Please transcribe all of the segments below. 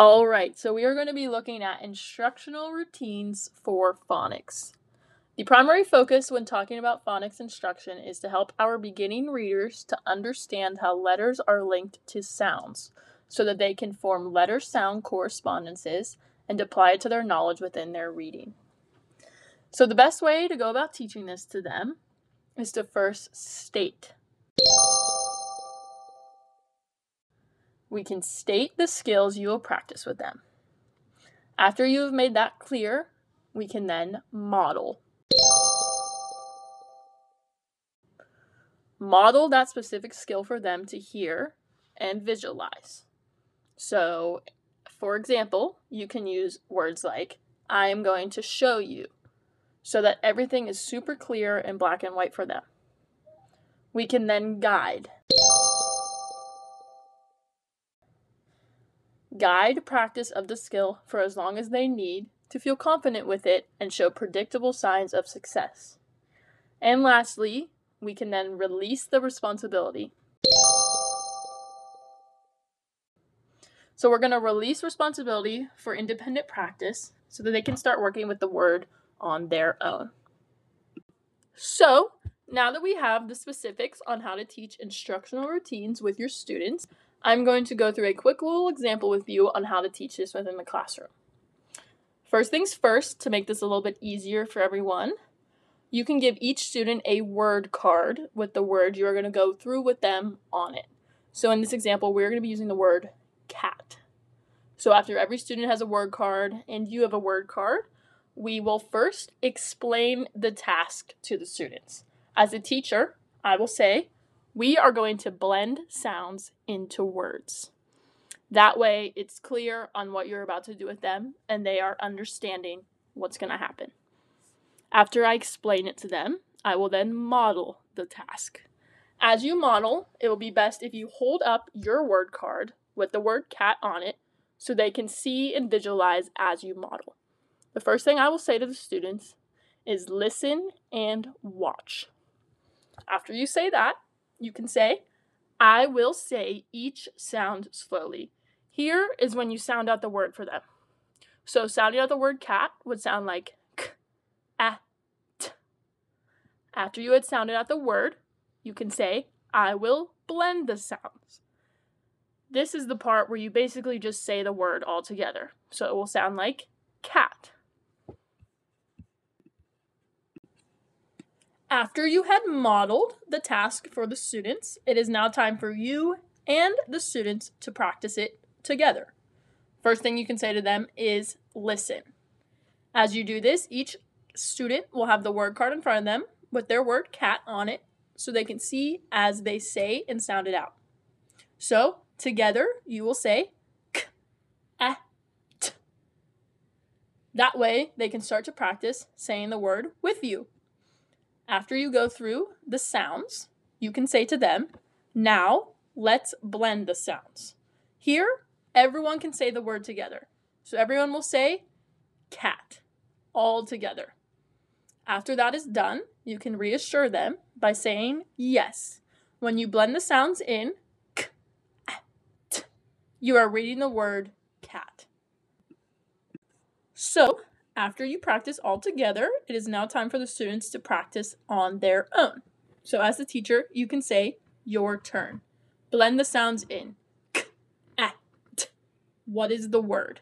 All right, so we are going to be looking at instructional routines for phonics. The primary focus when talking about phonics instruction is to help our beginning readers to understand how letters are linked to sounds so that they can form letter sound correspondences and apply it to their knowledge within their reading. So, the best way to go about teaching this to them is to first state. We can state the skills you will practice with them. After you have made that clear, we can then model. Model that specific skill for them to hear and visualize. So, for example, you can use words like, I am going to show you, so that everything is super clear and black and white for them. We can then guide. Guide practice of the skill for as long as they need to feel confident with it and show predictable signs of success. And lastly, we can then release the responsibility. So we're going to release responsibility for independent practice so that they can start working with the word on their own. So, now that we have the specifics on how to teach instructional routines with your students, I'm going to go through a quick little example with you on how to teach this within the classroom. First things first, to make this a little bit easier for everyone, you can give each student a word card with the word you are going to go through with them on it. So in this example, we're going to be using the word cat. So after every student has a word card and you have a word card, we will first explain the task to the students. As a teacher, I will say, we are going to blend sounds into words. That way, it's clear on what you're about to do with them and they are understanding what's going to happen. After I explain it to them, I will then model the task. As you model, it will be best if you hold up your word card with the word cat on it so they can see and visualize as you model. The first thing I will say to the students is listen and watch. After you say that, you can say, I will say each sound slowly. Here is when you sound out the word for them. So sounding out the word cat would sound like k, a, t. After you had sounded out the word, you can say, I will blend the sounds. This is the part where you basically just say the word all together. So it will sound like cat. After you had modeled the task for the students, it is now time for you and the students to practice it together. First thing you can say to them is listen. As you do this, each student will have the word card in front of them with their word cat on it so they can see as they say and sound it out. So, together, you will say k, a, t. That way, they can start to practice saying the word with you. After you go through the sounds, you can say to them, Now let's blend the sounds. Here, everyone can say the word together. So everyone will say cat all together. After that is done, you can reassure them by saying yes. When you blend the sounds in, k, a, t, you are reading the word cat. So, after you practice all together, it is now time for the students to practice on their own. So, as the teacher, you can say your turn. Blend the sounds in. K, a, t. What is the word?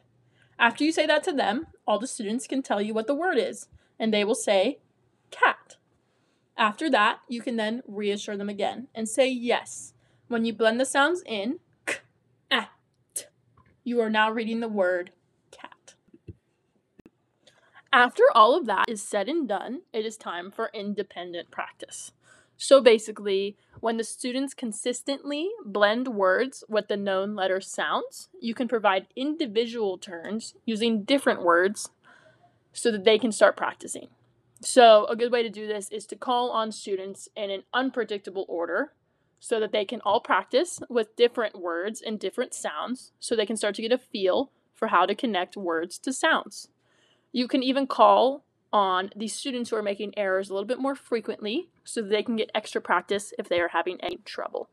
After you say that to them, all the students can tell you what the word is, and they will say cat. After that, you can then reassure them again and say yes. When you blend the sounds in, k, a, t, you are now reading the word after all of that is said and done, it is time for independent practice. So basically, when the students consistently blend words with the known letter sounds, you can provide individual turns using different words so that they can start practicing. So, a good way to do this is to call on students in an unpredictable order so that they can all practice with different words and different sounds so they can start to get a feel for how to connect words to sounds. You can even call on the students who are making errors a little bit more frequently so they can get extra practice if they are having any trouble.